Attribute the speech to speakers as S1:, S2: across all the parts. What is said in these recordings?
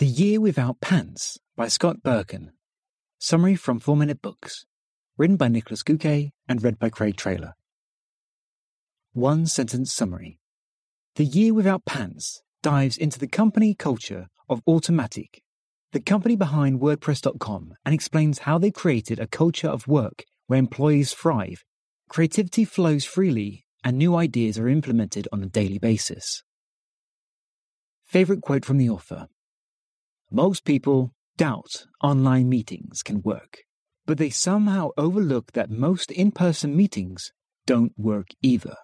S1: The Year Without Pants by Scott Berkun. Summary from 4 Minute Books. Written by Nicholas Gouquet and read by Craig Trailer. One sentence summary. The Year Without Pants dives into the company culture of Automattic, the company behind WordPress.com, and explains how they created a culture of work where employees thrive, creativity flows freely, and new ideas are implemented on a daily basis. Favorite quote from the author most people doubt online meetings can work, but they somehow overlook that most in person meetings don't work either.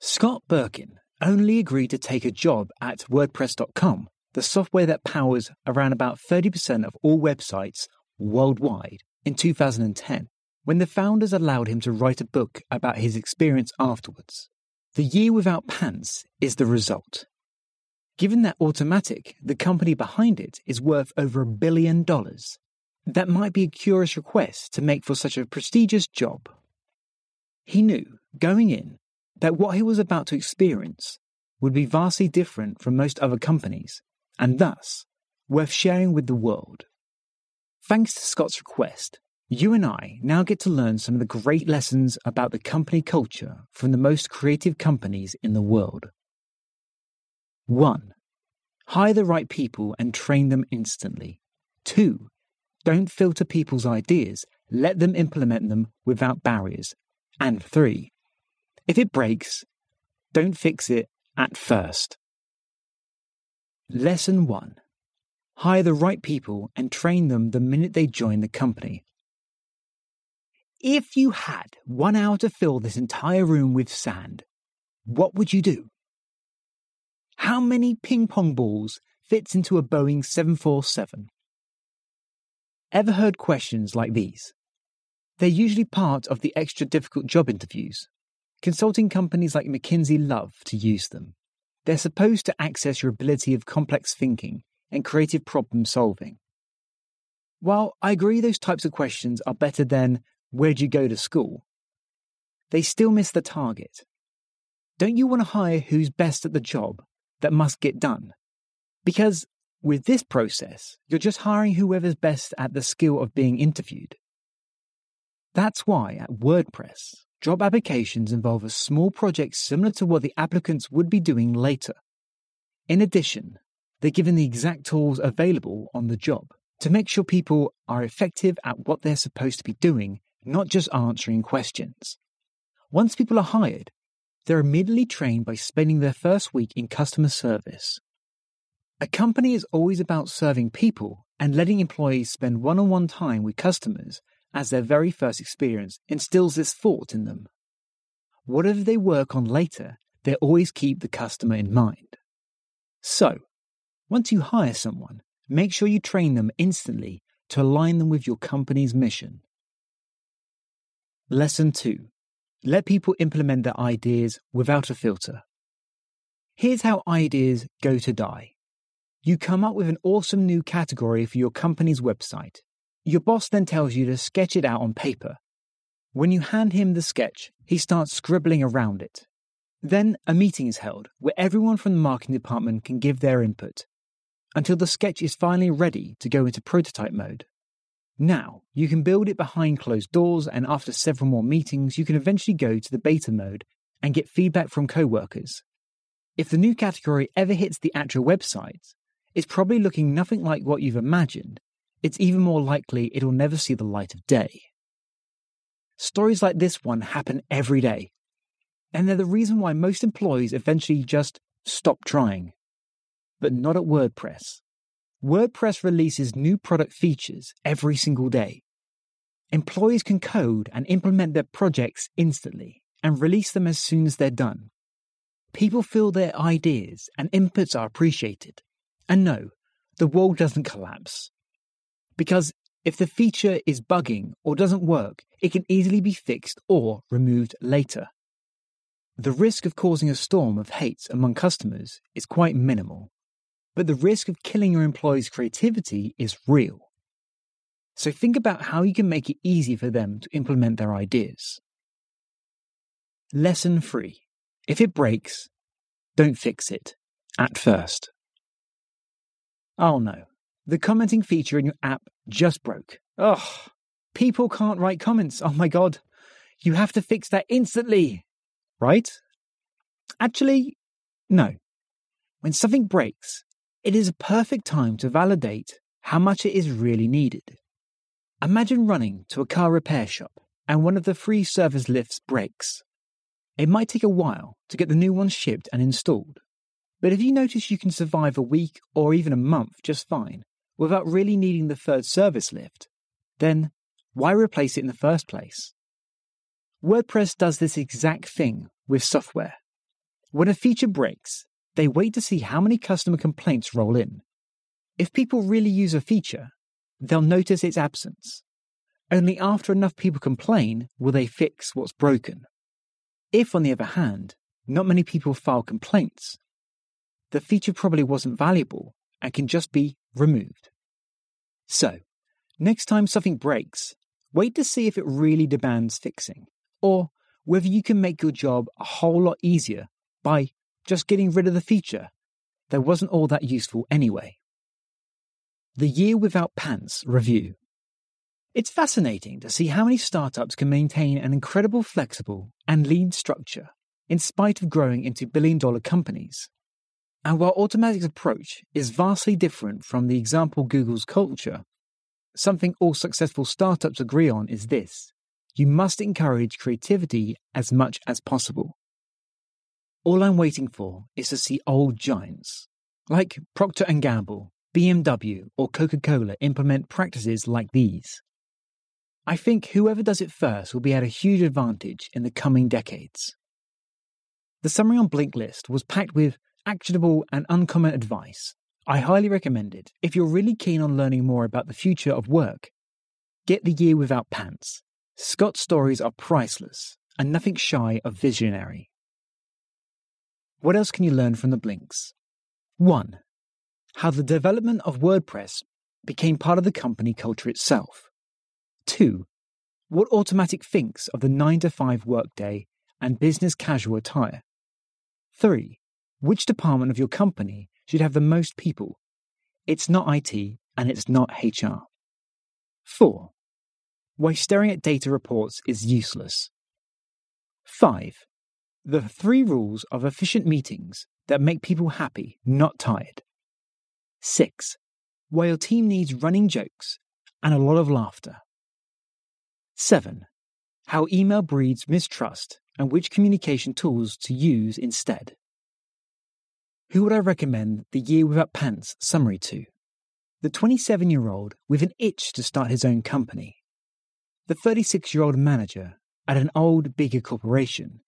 S1: Scott Berkun only agreed to take a job at WordPress.com, the software that powers around about 30% of all websites worldwide, in 2010, when the founders allowed him to write a book about his experience afterwards. The Year Without Pants is the result. Given that Automattic, the company behind it, is worth over a billion dollars, that might be a curious request to make for such a prestigious job. He knew, going in, that what he was about to experience would be vastly different from most other companies, and thus worth sharing with the world. Thanks to Scott's request, you and I now get to learn some of the great lessons about the company culture from the most creative companies in the world. 1. Hire the right people and train them instantly. 2. Don't filter people's ideas, let them implement them without barriers. And 3. If it breaks, don't fix it at first. Lesson 1. Hire the right people and train them the minute they join the company. If you had one hour to fill this entire room with sand, what would you do? How many ping pong balls fits into a Boeing 747? Ever heard questions like these? They're usually part of the extra difficult job interviews. Consulting companies like McKinsey love to use them. They're supposed to access your ability of complex thinking and creative problem solving. While I agree those types of questions are better than, Where'd you go to school? they still miss the target. Don't you want to hire who's best at the job that must get done? Because with this process, you're just hiring whoever's best at the skill of being interviewed. That's why at WordPress, job applications involve a small project similar to what the applicants would be doing later. In addition, they're given the exact tools available on the job to make sure people are effective at what they're supposed to be doing, not just answering questions. Once people are hired, they're immediately trained by spending their first week in customer service. A company is always about serving people and letting employees spend one on one time with customers as their very first experience instills this thought in them. Whatever they work on later, they always keep the customer in mind. So, once you hire someone, make sure you train them instantly to align them with your company's mission. Lesson 2 Let people implement their ideas without a filter. Here's how ideas go to die. You come up with an awesome new category for your company's website. Your boss then tells you to sketch it out on paper. When you hand him the sketch, he starts scribbling around it. Then a meeting is held where everyone from the marketing department can give their input until the sketch is finally ready to go into prototype mode. Now, you can build it behind closed doors, and after several more meetings, you can eventually go to the beta mode and get feedback from coworkers. If the new category ever hits the actual website, it's probably looking nothing like what you've imagined. It's even more likely it'll never see the light of day. Stories like this one happen every day, and they're the reason why most employees eventually just stop trying. But not at WordPress. WordPress releases new product features every single day. Employees can code and implement their projects instantly and release them as soon as they're done. People feel their ideas and inputs are appreciated. And no, the world doesn't collapse. Because if the feature is bugging or doesn't work, it can easily be fixed or removed later. The risk of causing a storm of hate among customers is quite minimal but the risk of killing your employees' creativity is real. So think about how you can make it easy for them to implement their ideas. Lesson 3. If it breaks, don't fix it at first. Oh no, the commenting feature in your app just broke. Ugh, people can't write comments. Oh my god, you have to fix that instantly. Right? Actually, no. When something breaks, it is a perfect time to validate how much it is really needed. Imagine running to a car repair shop and one of the free service lifts breaks. It might take a while to get the new one shipped and installed, but if you notice you can survive a week or even a month just fine without really needing the third service lift, then why replace it in the first place? WordPress does this exact thing with software. When a feature breaks, they wait to see how many customer complaints roll in. If people really use a feature, they'll notice its absence. Only after enough people complain will they fix what's broken. If, on the other hand, not many people file complaints, the feature probably wasn't valuable and can just be removed. So, next time something breaks, wait to see if it really demands fixing, or whether you can make your job a whole lot easier by just getting rid of the feature that wasn't all that useful anyway. The Year Without Pants Review. It's fascinating to see how many startups can maintain an incredible flexible and lean structure in spite of growing into billion dollar companies. And while Automattic's approach is vastly different from the example Google's culture, something all successful startups agree on is this you must encourage creativity as much as possible. All I'm waiting for is to see old giants like Procter & Gamble, BMW, or Coca-Cola implement practices like these. I think whoever does it first will be at a huge advantage in the coming decades. The summary on Blinkist was packed with actionable and uncommon advice. I highly recommend it if you're really keen on learning more about the future of work. Get The Year Without Pants. Scott's stories are priceless and nothing shy of visionary. What else can you learn from the Blinks? 1. How the development of WordPress became part of the company culture itself. 2. What Automattic thinks of the 9 to 5 workday and business casual attire. 3. Which department of your company should have the most people? It's not IT and it's not HR. 4. Why staring at data reports is useless. 5 the three rules of efficient meetings that make people happy, not tired. 6. Why your team needs running jokes and a lot of laughter. 7. How email breeds mistrust and which communication tools to use instead. Who would I recommend the Year Without Pants summary to? The 27 year old with an itch to start his own company. The 36 year old manager at an old, bigger corporation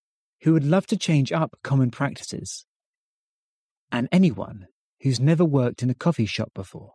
S1: who would love to change up common practices, and anyone who's never worked in a coffee shop before.